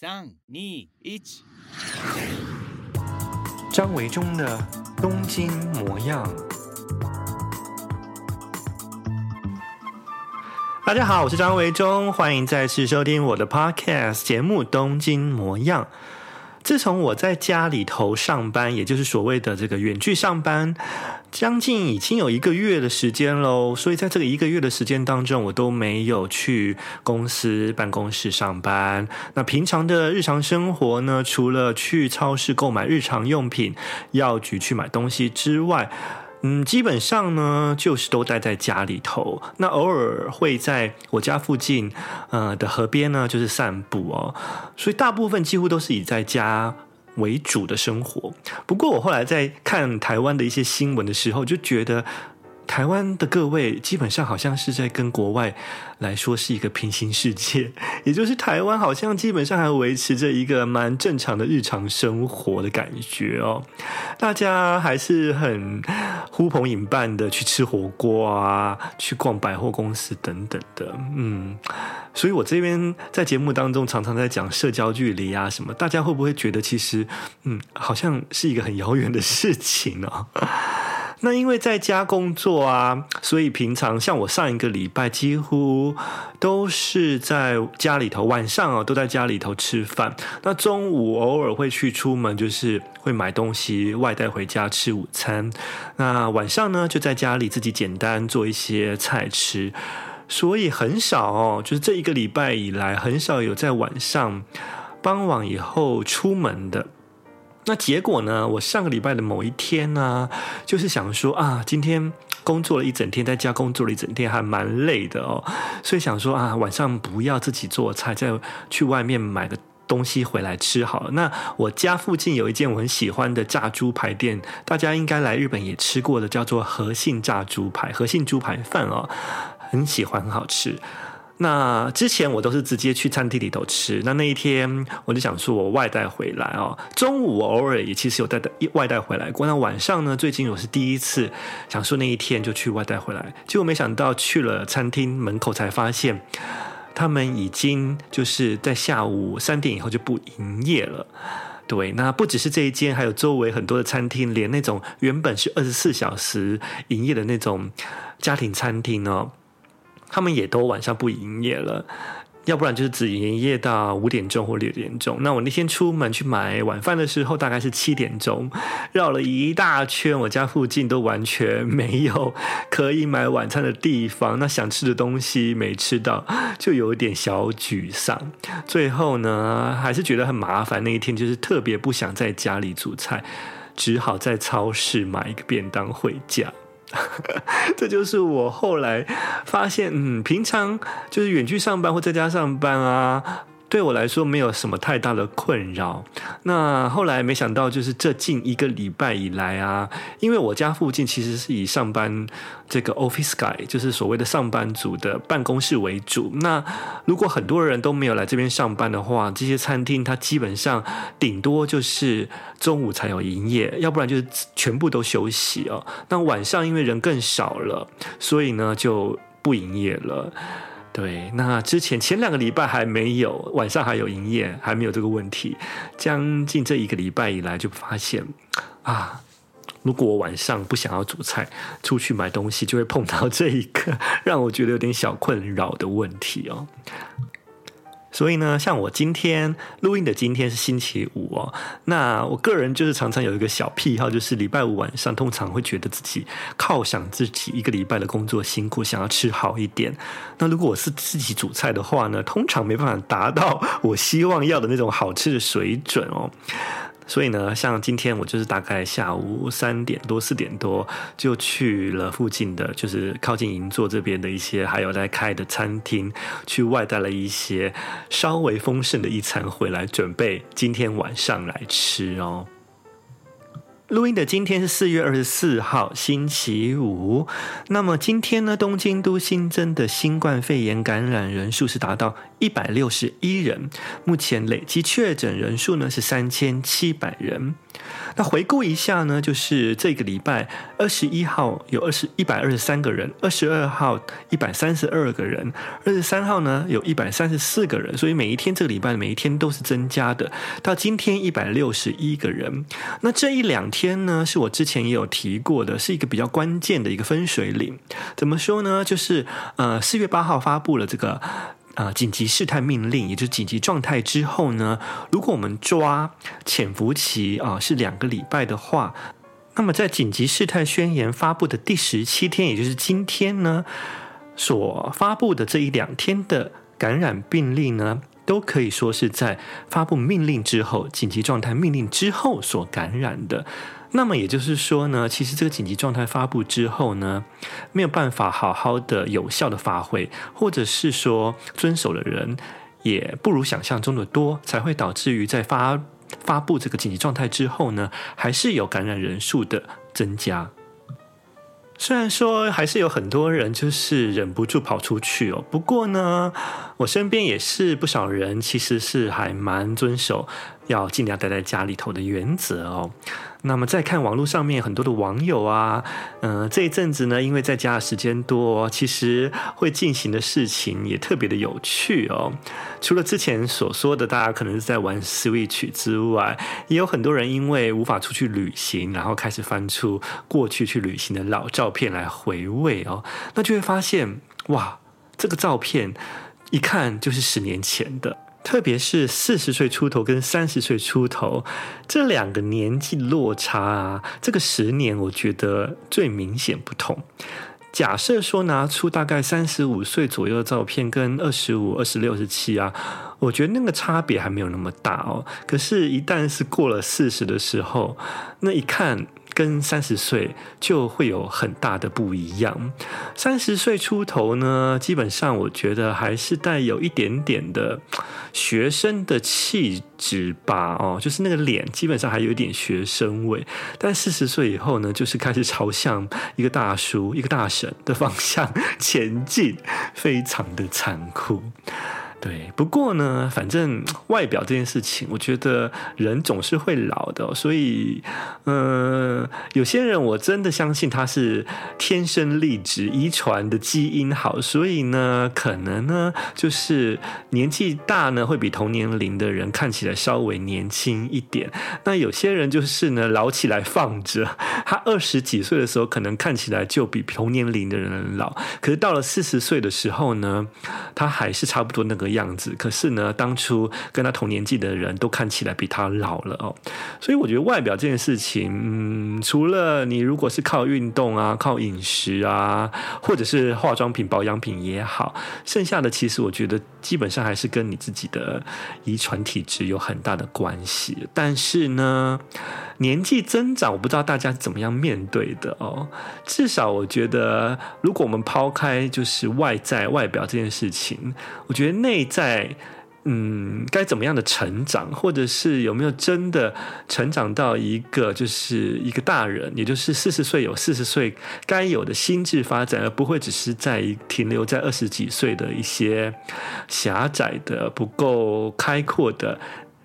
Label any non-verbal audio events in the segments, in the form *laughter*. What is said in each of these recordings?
三、二、一，张维中的东京模样。大家好，我是张维中，欢迎再次收听我的 Podcast 节目《东京模样》。自从我在家里头上班，也就是所谓的这个远距上班，将近已经有一个月的时间喽。所以在这个一个月的时间当中，我都没有去公司办公室上班。那平常的日常生活呢，除了去超市购买日常用品、药局去买东西之外，嗯，基本上呢，就是都待在家里头。那偶尔会在我家附近，呃的河边呢，就是散步哦。所以大部分几乎都是以在家为主的生活。不过我后来在看台湾的一些新闻的时候，就觉得。台湾的各位基本上好像是在跟国外来说是一个平行世界，*laughs* 也就是台湾好像基本上还维持着一个蛮正常的日常生活的感觉哦，大家还是很呼朋引伴的去吃火锅啊，去逛百货公司等等的，嗯，所以我这边在节目当中常常在讲社交距离啊什么，大家会不会觉得其实嗯好像是一个很遥远的事情呢？*laughs* 那因为在家工作啊，所以平常像我上一个礼拜几乎都是在家里头，晚上啊都在家里头吃饭。那中午偶尔会去出门，就是会买东西外带回家吃午餐。那晚上呢，就在家里自己简单做一些菜吃。所以很少哦，就是这一个礼拜以来，很少有在晚上傍晚以后出门的。那结果呢？我上个礼拜的某一天呢，就是想说啊，今天工作了一整天，在家工作了一整天，还蛮累的哦，所以想说啊，晚上不要自己做菜，再去外面买个东西回来吃好。那我家附近有一间我很喜欢的炸猪排店，大家应该来日本也吃过的，叫做和信炸猪排、和信猪排饭哦，很喜欢，很好吃。那之前我都是直接去餐厅里头吃，那那一天我就想说，我外带回来哦。中午我偶尔也其实有带带外带回来过，那晚上呢，最近我是第一次想说那一天就去外带回来，结果没想到去了餐厅门口才发现，他们已经就是在下午三点以后就不营业了。对，那不只是这一间，还有周围很多的餐厅，连那种原本是二十四小时营业的那种家庭餐厅哦。他们也都晚上不营业了，要不然就是只营业到五点钟或六点钟。那我那天出门去买晚饭的时候，大概是七点钟，绕了一大圈，我家附近都完全没有可以买晚餐的地方。那想吃的东西没吃到，就有点小沮丧。最后呢，还是觉得很麻烦。那一天就是特别不想在家里煮菜，只好在超市买一个便当回家。*laughs* 这就是我后来发现，嗯，平常就是远去上班或在家上班啊。对我来说没有什么太大的困扰。那后来没想到，就是这近一个礼拜以来啊，因为我家附近其实是以上班这个 office guy，就是所谓的上班族的办公室为主。那如果很多人都没有来这边上班的话，这些餐厅它基本上顶多就是中午才有营业，要不然就是全部都休息哦。那晚上因为人更少了，所以呢就不营业了。对，那之前前两个礼拜还没有，晚上还有营业，还没有这个问题。将近这一个礼拜以来，就发现啊，如果我晚上不想要煮菜，出去买东西，就会碰到这一个 *laughs* 让我觉得有点小困扰的问题哦。所以呢，像我今天录音的今天是星期五哦，那我个人就是常常有一个小癖好，就是礼拜五晚上通常会觉得自己犒赏自己一个礼拜的工作辛苦，想要吃好一点。那如果我是自己煮菜的话呢，通常没办法达到我希望要的那种好吃的水准哦。所以呢，像今天我就是大概下午三点多四点多就去了附近的，就是靠近银座这边的一些还有在开的餐厅，去外带了一些稍微丰盛的一餐回来，准备今天晚上来吃哦。录音的今天是四月二十四号，星期五。那么今天呢，东京都新增的新冠肺炎感染人数是达到一百六十一人，目前累计确诊人数呢是三千七百人。那回顾一下呢，就是这个礼拜二十一号有二十一百二十三个人，二十二号一百三十二个人，二十三号呢有一百三十四个人，所以每一天这个礼拜每一天都是增加的。到今天一百六十一个人。那这一两天呢，是我之前也有提过的，是一个比较关键的一个分水岭。怎么说呢？就是呃，四月八号发布了这个。啊、紧急事态命令，也就是紧急状态之后呢，如果我们抓潜伏期啊、是两个礼拜的话，那么在紧急事态宣言发布的第十七天，也就是今天呢，所发布的这一两天的感染病例呢，都可以说是在发布命令之后，紧急状态命令之后所感染的。那么也就是说呢，其实这个紧急状态发布之后呢，没有办法好好的有效的发挥，或者是说遵守的人也不如想象中的多，才会导致于在发发布这个紧急状态之后呢，还是有感染人数的增加。虽然说还是有很多人就是忍不住跑出去哦，不过呢，我身边也是不少人其实是还蛮遵守要尽量待在家里头的原则哦。那么再看网络上面很多的网友啊，嗯、这一阵子呢，因为在家的时间多，其实会进行的事情也特别的有趣哦。除了之前所说的大家可能是在玩 Switch 之外，也有很多人因为无法出去旅行，然后开始翻出过去去旅行的老照片来回味哦。那就会发现，哇，这个照片一看就是十年前的。特别是四十岁出头跟三十岁出头这两个年纪落差啊，这个十年我觉得最明显不同。假设说拿出大概三十五岁左右的照片跟二十五、二十六、十七啊，我觉得那个差别还没有那么大哦。可是，一旦是过了四十的时候，那一看。跟三十岁就会有很大的不一样。三十岁出头呢，基本上我觉得还是带有一点点的学生的气质吧，哦，就是那个脸基本上还有一点学生味。但四十岁以后呢，就是开始朝向一个大叔、一个大婶的方向 *laughs* 前进，非常的残酷。对，不过呢，反正外表这件事情，我觉得人总是会老的，所以，嗯、有些人我真的相信他是天生丽质、遗传的基因好，所以呢，可能呢，就是年纪大呢，会比同年龄的人看起来稍微年轻一点。那有些人就是呢，老起来放着，他二十几岁的时候可能看起来就比同年龄的人老，可是到了四十岁的时候呢，他还是差不多那个。样子，可是呢，当初跟他同年纪的人都看起来比他老了哦，所以我觉得外表这件事情，嗯，除了你如果是靠运动啊、靠饮食啊，或者是化妆品、保养品也好，剩下的其实我觉得基本上还是跟你自己的遗传体质有很大的关系。但是呢，年纪增长，我不知道大家怎么样面对的哦。至少我觉得，如果我们抛开就是外在外表这件事情，我觉得内内在，嗯，该怎么样的成长，或者是有没有真的成长到一个就是一个大人，也就是四十岁有四十岁该有的心智发展，而不会只是在停留在二十几岁的一些狭窄的、不够开阔的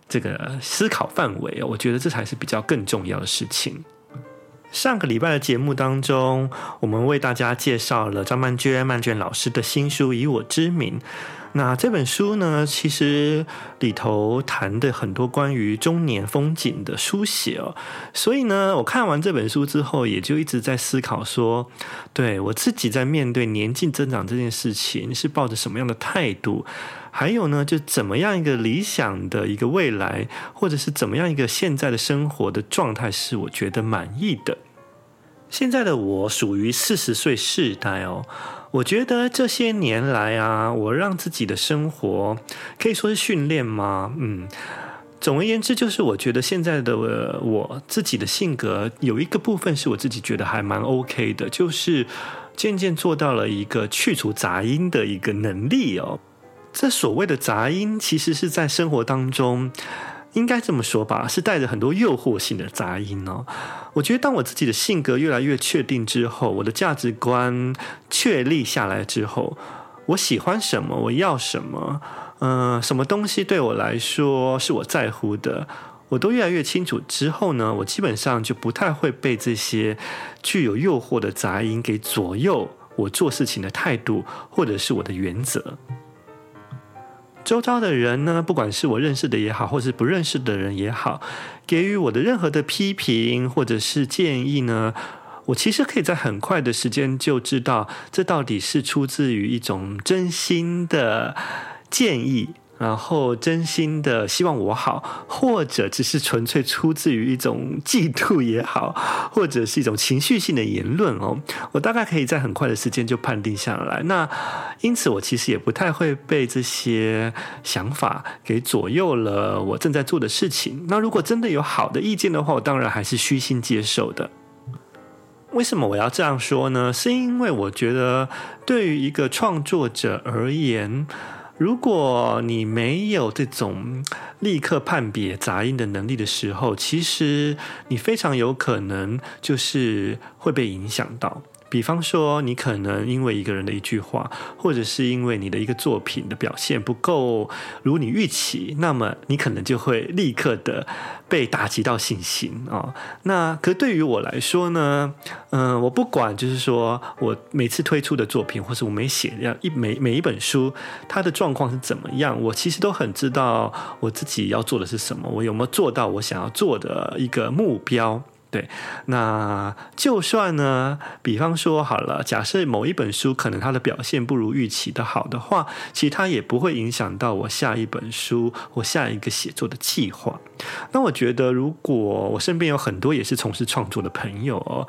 这个思考范围。我觉得这才是比较更重要的事情。上个礼拜的节目当中，我们为大家介绍了张曼娟曼娟老师的新书《以我之名》。那这本书呢，其实里头谈的很多关于中年风景的书写哦，所以呢，我看完这本书之后，也就一直在思考说，对我自己在面对年纪增长这件事情，是抱着什么样的态度？还有呢，就怎么样一个理想的一个未来，或者是怎么样一个现在的生活的状态，是我觉得满意的。现在的我属于四十岁世代哦。我觉得这些年来啊，我让自己的生活可以说是训练吗？嗯，总而言之，就是我觉得现在的我自己的性格有一个部分是我自己觉得还蛮 OK 的，就是渐渐做到了一个去除杂音的一个能力哦。这所谓的杂音，其实是在生活当中。应该这么说吧，是带着很多诱惑性的杂音哦。我觉得，当我自己的性格越来越确定之后，我的价值观确立下来之后，我喜欢什么，我要什么，嗯、什么东西对我来说是我在乎的，我都越来越清楚之后呢，我基本上就不太会被这些具有诱惑的杂音给左右我做事情的态度，或者是我的原则。周遭的人呢，不管是我认识的也好，或是不认识的人也好，给予我的任何的批评或者是建议呢，我其实可以在很快的时间就知道，这到底是出自于一种真心的建议。然后真心的希望我好，或者只是纯粹出自于一种嫉妒也好，或者是一种情绪性的言论哦，我大概可以在很快的时间就判定下来。那因此，我其实也不太会被这些想法给左右了我正在做的事情。那如果真的有好的意见的话，我当然还是虚心接受的。为什么我要这样说呢？是因为我觉得对于一个创作者而言。如果你没有这种立刻判别杂音的能力的时候，其实你非常有可能就是会被影响到。比方说，你可能因为一个人的一句话，或者是因为你的一个作品的表现不够如你预期，那么你可能就会立刻的被打击到信心啊、哦。那可对于我来说呢，嗯、我不管，就是说我每次推出的作品，或是我每写这样一每每一本书，它的状况是怎么样，我其实都很知道我自己要做的是什么，我有没有做到我想要做的一个目标。对，那就算呢，比方说好了，假设某一本书可能它的表现不如预期的好的话，其实它也不会影响到我下一本书或下一个写作的计划。那我觉得，如果我身边有很多也是从事创作的朋友，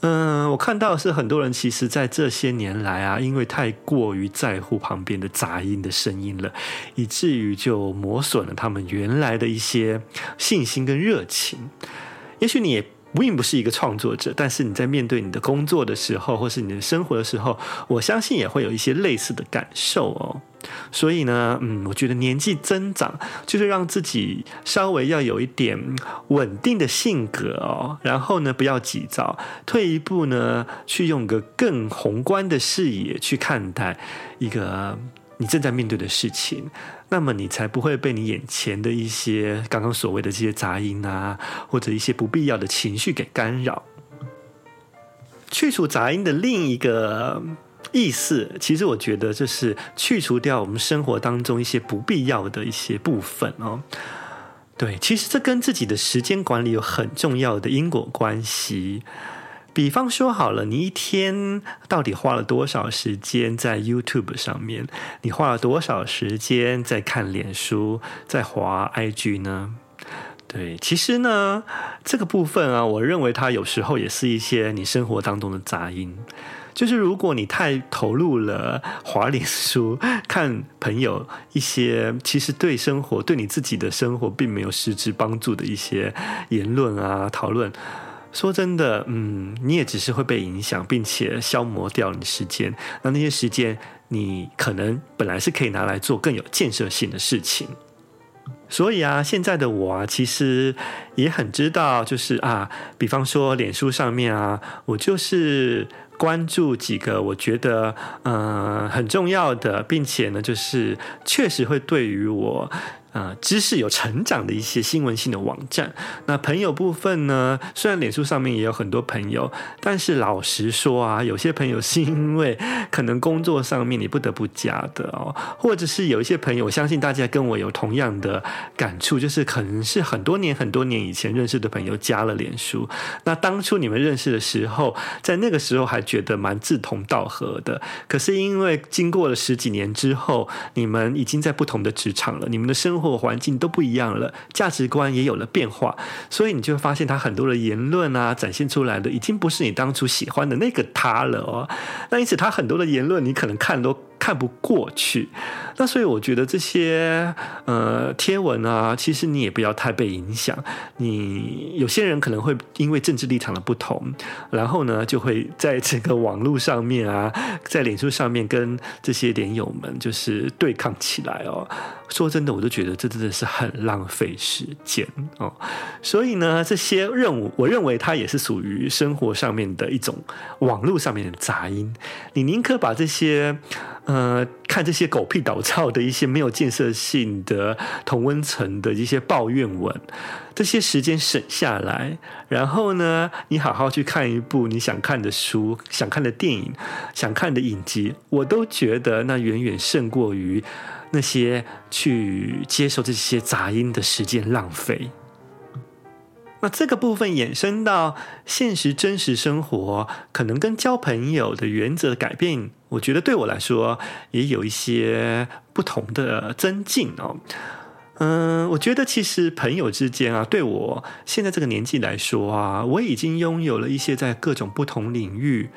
嗯，我看到的是很多人其实在这些年来啊，因为太过于在乎旁边的杂音的声音了，以至于就磨损了他们原来的一些信心跟热情。也许你也。并不是一个创作者，但是你在面对你的工作的时候，或是你的生活的时候，我相信也会有一些类似的感受哦。所以呢，嗯，我觉得年纪增长，就是让自己稍微要有一点稳定的性格哦，然后呢，不要急躁，退一步呢，去用个更宏观的视野去看待一个你正在面对的事情。那么你才不会被你眼前的一些刚刚所谓的这些杂音啊，或者一些不必要的情绪给干扰。去除杂音的另一个意思，其实我觉得就是去除掉我们生活当中一些不必要的一些部分哦。对，其实这跟自己的时间管理有很重要的因果关系。比方说好了，你一天到底花了多少时间在 YouTube 上面？你花了多少时间在看脸书、在滑 IG 呢？对，其实呢，这个部分啊，我认为它有时候也是一些你生活当中的杂音。就是如果你太投入了滑脸书、看朋友一些其实对生活、对你自己的生活并没有实质帮助的一些言论啊、讨论。说真的，嗯，你也只是会被影响，并且消磨掉你时间。那那些时间，你可能本来是可以拿来做更有建设性的事情。所以啊，现在的我啊，其实也很知道，就是啊，比方说脸书上面啊，我就是关注几个我觉得嗯、呃、很重要的，并且呢，就是确实会对于我。啊，知识有成长的一些新闻性的网站。那朋友部分呢？虽然脸书上面也有很多朋友，但是老实说啊，有些朋友是因为可能工作上面你不得不加的哦，或者是有一些朋友，我相信大家跟我有同样的感触，就是可能是很多年很多年以前认识的朋友加了脸书。那当初你们认识的时候，在那个时候还觉得蛮志同道合的，可是因为经过了十几年之后，你们已经在不同的职场了，你们的生活。环境都不一样了，价值观也有了变化，所以你就会发现他很多的言论啊，展现出来的已经不是你当初喜欢的那个他了哦。那因此，他很多的言论，你可能看都看不过去。那所以我觉得这些呃贴文啊，其实你也不要太被影响。你有些人可能会因为政治立场的不同，然后呢就会在这个网络上面啊，在脸书上面跟这些脸友们就是对抗起来哦。说真的，我都觉得这真的是很浪费时间哦。所以呢，这些任务，我认为它也是属于生活上面的一种网络上面的杂音。你宁可把这些。呃，看这些狗屁倒灶的一些没有建设性的同温层的一些抱怨文，这些时间省下来，然后呢，你好好去看一部你想看的书、想看的电影、想看的影集，我都觉得那远远胜过于那些去接受这些杂音的时间浪费。那这个部分衍生到现实真实生活，可能跟交朋友的原则改变，我觉得对我来说也有一些不同的增进哦。嗯，我觉得其实朋友之间啊，对我现在这个年纪来说啊，我已经拥有了一些在各种不同领域。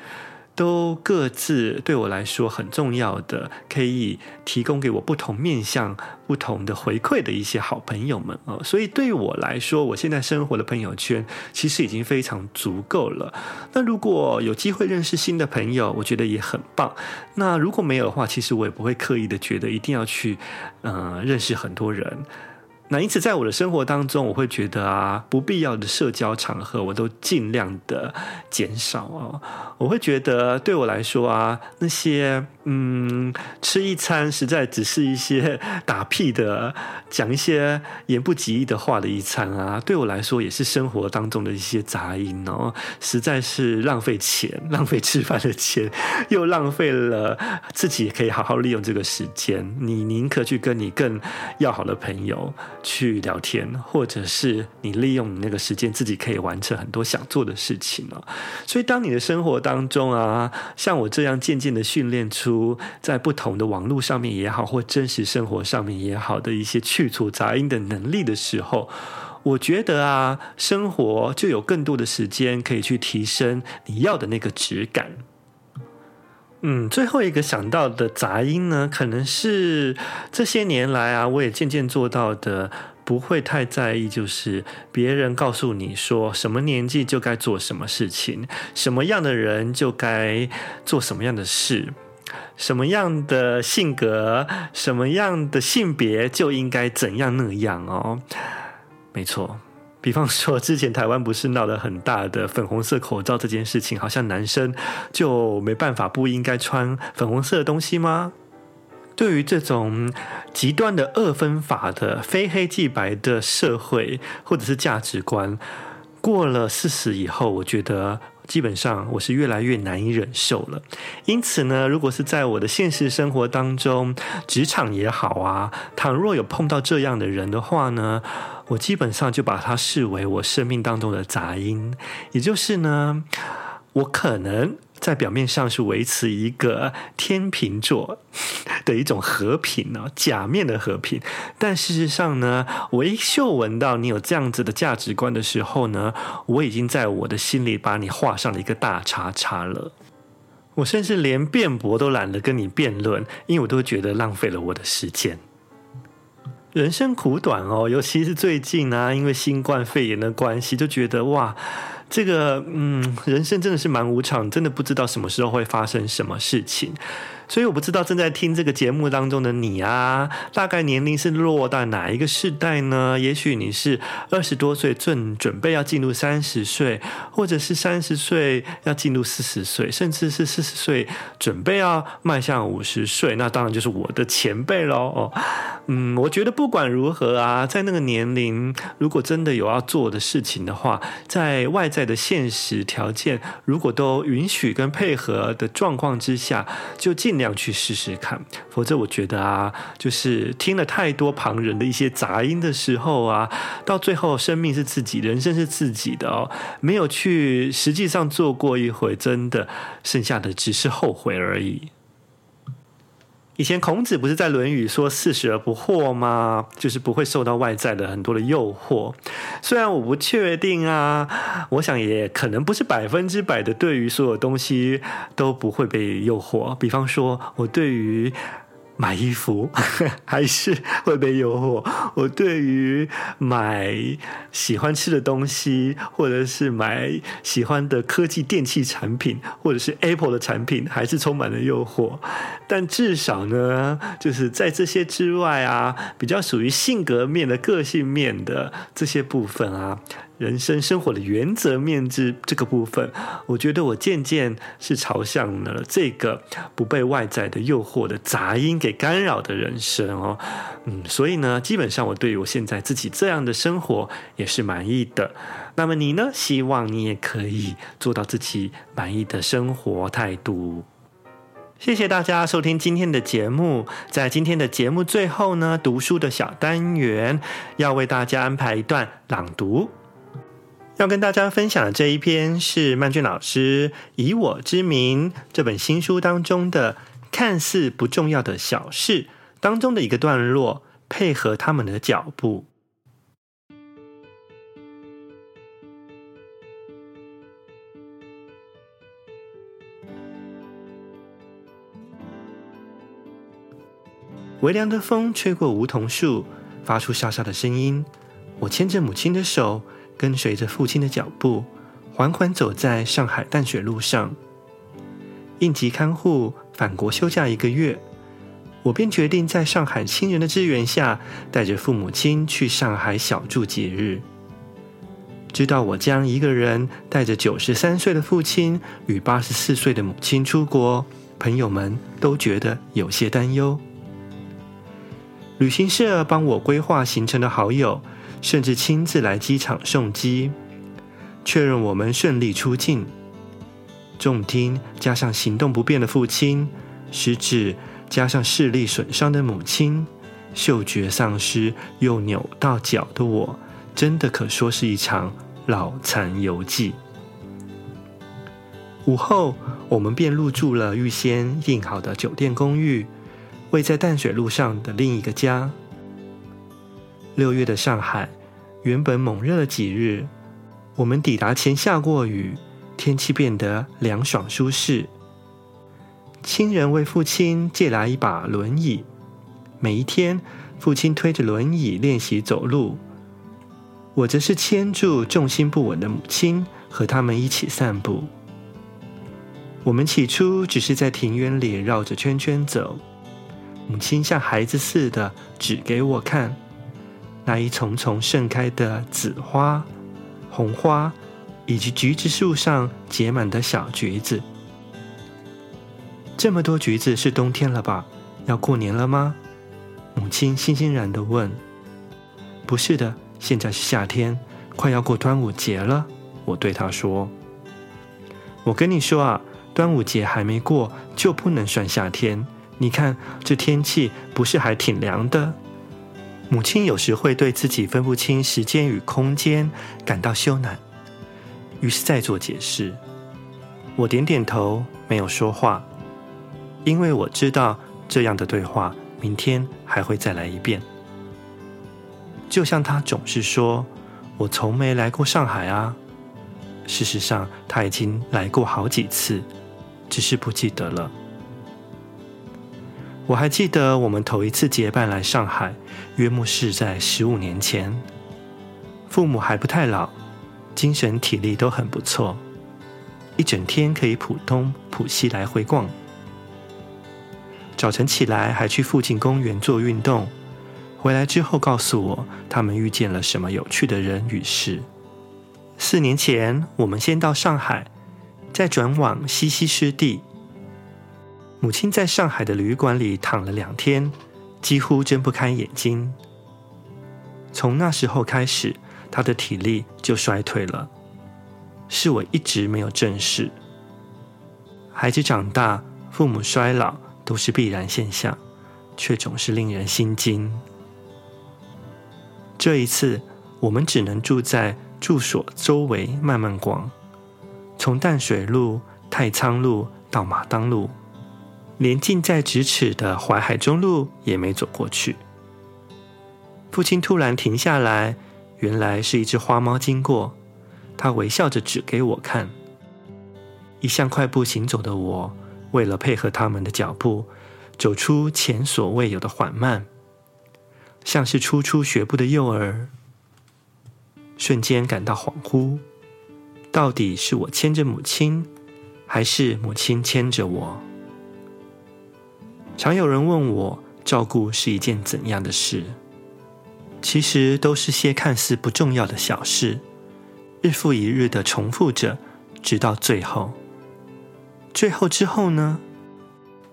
都各自对我来说很重要的，可以提供给我不同面向、不同的回馈的一些好朋友们哦。所以对我来说，我现在生活的朋友圈其实已经非常足够了。那如果有机会认识新的朋友，我觉得也很棒。那如果没有的话，其实我也不会刻意的觉得一定要去，呃，认识很多人。那因此，在我的生活当中，我会觉得啊，不必要的社交场合，我都尽量的减少哦。我会觉得，对我来说啊，那些嗯，吃一餐实在只是一些打屁的、讲一些言不及义的话的一餐啊，对我来说也是生活当中的一些杂音哦，实在是浪费钱，浪费吃饭的钱，又浪费了自己也可以好好利用这个时间。你宁可去跟你更要好的朋友。去聊天，或者是你利用你那个时间，自己可以完成很多想做的事情了。所以，当你的生活当中啊，像我这样渐渐的训练出，在不同的网络上面也好，或真实生活上面也好的一些去除杂音的能力的时候，我觉得啊，生活就有更多的时间可以去提升你要的那个质感。嗯，最后一个想到的杂音呢，可能是这些年来啊，我也渐渐做到的，不会太在意，就是别人告诉你说什么年纪就该做什么事情，什么样的人就该做什么样的事，什么样的性格、什么样的性别就应该怎样那样哦。没错。比方说，之前台湾不是闹得很大的粉红色口罩这件事情，好像男生就没办法不应该穿粉红色的东西吗？对于这种极端的二分法的非黑即白的社会或者是价值观，过了四十以后，我觉得。基本上我是越来越难以忍受了，因此呢，如果是在我的现实生活当中，职场也好啊，倘若有碰到这样的人的话呢，我基本上就把他视为我生命当中的杂音，也就是呢，我可能。在表面上是维持一个天秤座 *laughs* 的一种和平呢，假面的和平。但事实上呢，我一嗅闻到你有这样子的价值观的时候呢，我已经在我的心里把你画上了一个大叉叉了。我甚至连辩驳都懒得跟你辩论，因为我都觉得浪费了我的时间。人生苦短哦，尤其是最近啊，因为新冠肺炎的关系，就觉得哇。这个嗯，人生真的是蛮无常，真的不知道什么时候会发生什么事情。所以我不知道正在听这个节目当中的你啊，大概年龄是落到哪一个世代呢？也许你是二十多岁，正准备要进入三十岁，或者是三十岁要进入四十岁，甚至是四十岁准备要迈向五十岁，那当然就是我的前辈喽。哦，嗯，我觉得不管如何啊，在那个年龄，如果真的有要做的事情的话，在外在的现实条件如果都允许跟配合的状况之下，就尽。这样去试试看，否则我觉得啊，就是听了太多旁人的一些杂音的时候啊，到最后生命是自己，人生是自己的哦，没有去实际上做过一回，真的剩下的只是后悔而已。以前孔子不是在《论语》说“四十而不惑”吗？就是不会受到外在的很多的诱惑。虽然我不确定啊，我想也可能不是百分之百的，对于所有东西都不会被诱惑。比方说，我对于。买衣服 *laughs* 还是会被诱惑。我对于买喜欢吃的东西，或者是买喜欢的科技电器产品，或者是 Apple 的产品，还是充满了诱惑。但至少呢，就是在这些之外啊，比较属于性格面的、个性面的这些部分啊。人生生活的原则面之这个部分，我觉得我渐渐是朝向了这个不被外在的诱惑的杂音给干扰的人生哦。嗯，所以呢，基本上我对于我现在自己这样的生活也是满意的。那么你呢？希望你也可以做到自己满意的生活态度。谢谢大家收听今天的节目。在今天的节目最后呢，读书的小单元要为大家安排一段朗读。要跟大家分享的这一篇是曼俊老师《以我之名》这本新书当中的看似不重要的小事当中的一个段落，配合他们的脚步。微凉的风吹过梧桐树，发出沙沙的声音。我牵着母亲的手，跟随着父亲的脚步，缓缓走在上海淡水路上。应急看护返国休假一个月，我便决定在上海亲人的支援下，带着父母亲去上海小住几日。知道我将一个人带着九十三岁的父亲与八十四岁的母亲出国，朋友们都觉得有些担忧。旅行社帮我规划行程的好友，甚至亲自来机场送机，确认我们顺利出境。重听加上行动不便的父亲，食指加上视力损伤的母亲，嗅觉丧失又扭到脚的我，真的可说是一场脑残游记。午后，我们便入住了预先订好的酒店公寓。位在淡水路上的另一个家。六月的上海，原本猛热了几日，我们抵达前下过雨，天气变得凉爽舒适。亲人为父亲借来一把轮椅，每一天，父亲推着轮椅练习走路，我则是牵住重心不稳的母亲，和他们一起散步。我们起初只是在庭院里绕着圈圈走。母亲像孩子似的指给我看，那一丛丛盛开的紫花、红花，以及橘子树上结满的小橘子。这么多橘子是冬天了吧？要过年了吗？母亲欣欣然的问。不是的，现在是夏天，快要过端午节了。我对她说。我跟你说啊，端午节还没过，就不能算夏天。你看，这天气不是还挺凉的？母亲有时会对自己分不清时间与空间感到羞赧，于是再做解释。我点点头，没有说话，因为我知道这样的对话明天还会再来一遍。就像他总是说，我从没来过上海啊。事实上，他已经来过好几次，只是不记得了。我还记得我们头一次结伴来上海，约莫是在十五年前。父母还不太老，精神体力都很不错，一整天可以浦东浦西来回逛。早晨起来还去附近公园做运动，回来之后告诉我他们遇见了什么有趣的人与事。四年前，我们先到上海，再转往西溪湿地。母亲在上海的旅馆里躺了两天，几乎睁不开眼睛。从那时候开始，她的体力就衰退了，是我一直没有正视。孩子长大，父母衰老都是必然现象，却总是令人心惊。这一次，我们只能住在住所周围慢慢逛，从淡水路、太仓路到马当路。连近在咫尺的淮海中路也没走过去。父亲突然停下来，原来是一只花猫经过，他微笑着指给我看。一向快步行走的我，为了配合他们的脚步，走出前所未有的缓慢，像是初出学步的幼儿。瞬间感到恍惚，到底是我牵着母亲，还是母亲牵着我？常有人问我，照顾是一件怎样的事？其实都是些看似不重要的小事，日复一日的重复着，直到最后。最后之后呢？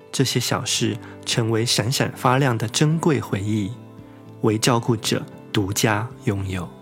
这些小事成为闪闪发亮的珍贵回忆，为照顾者独家拥有。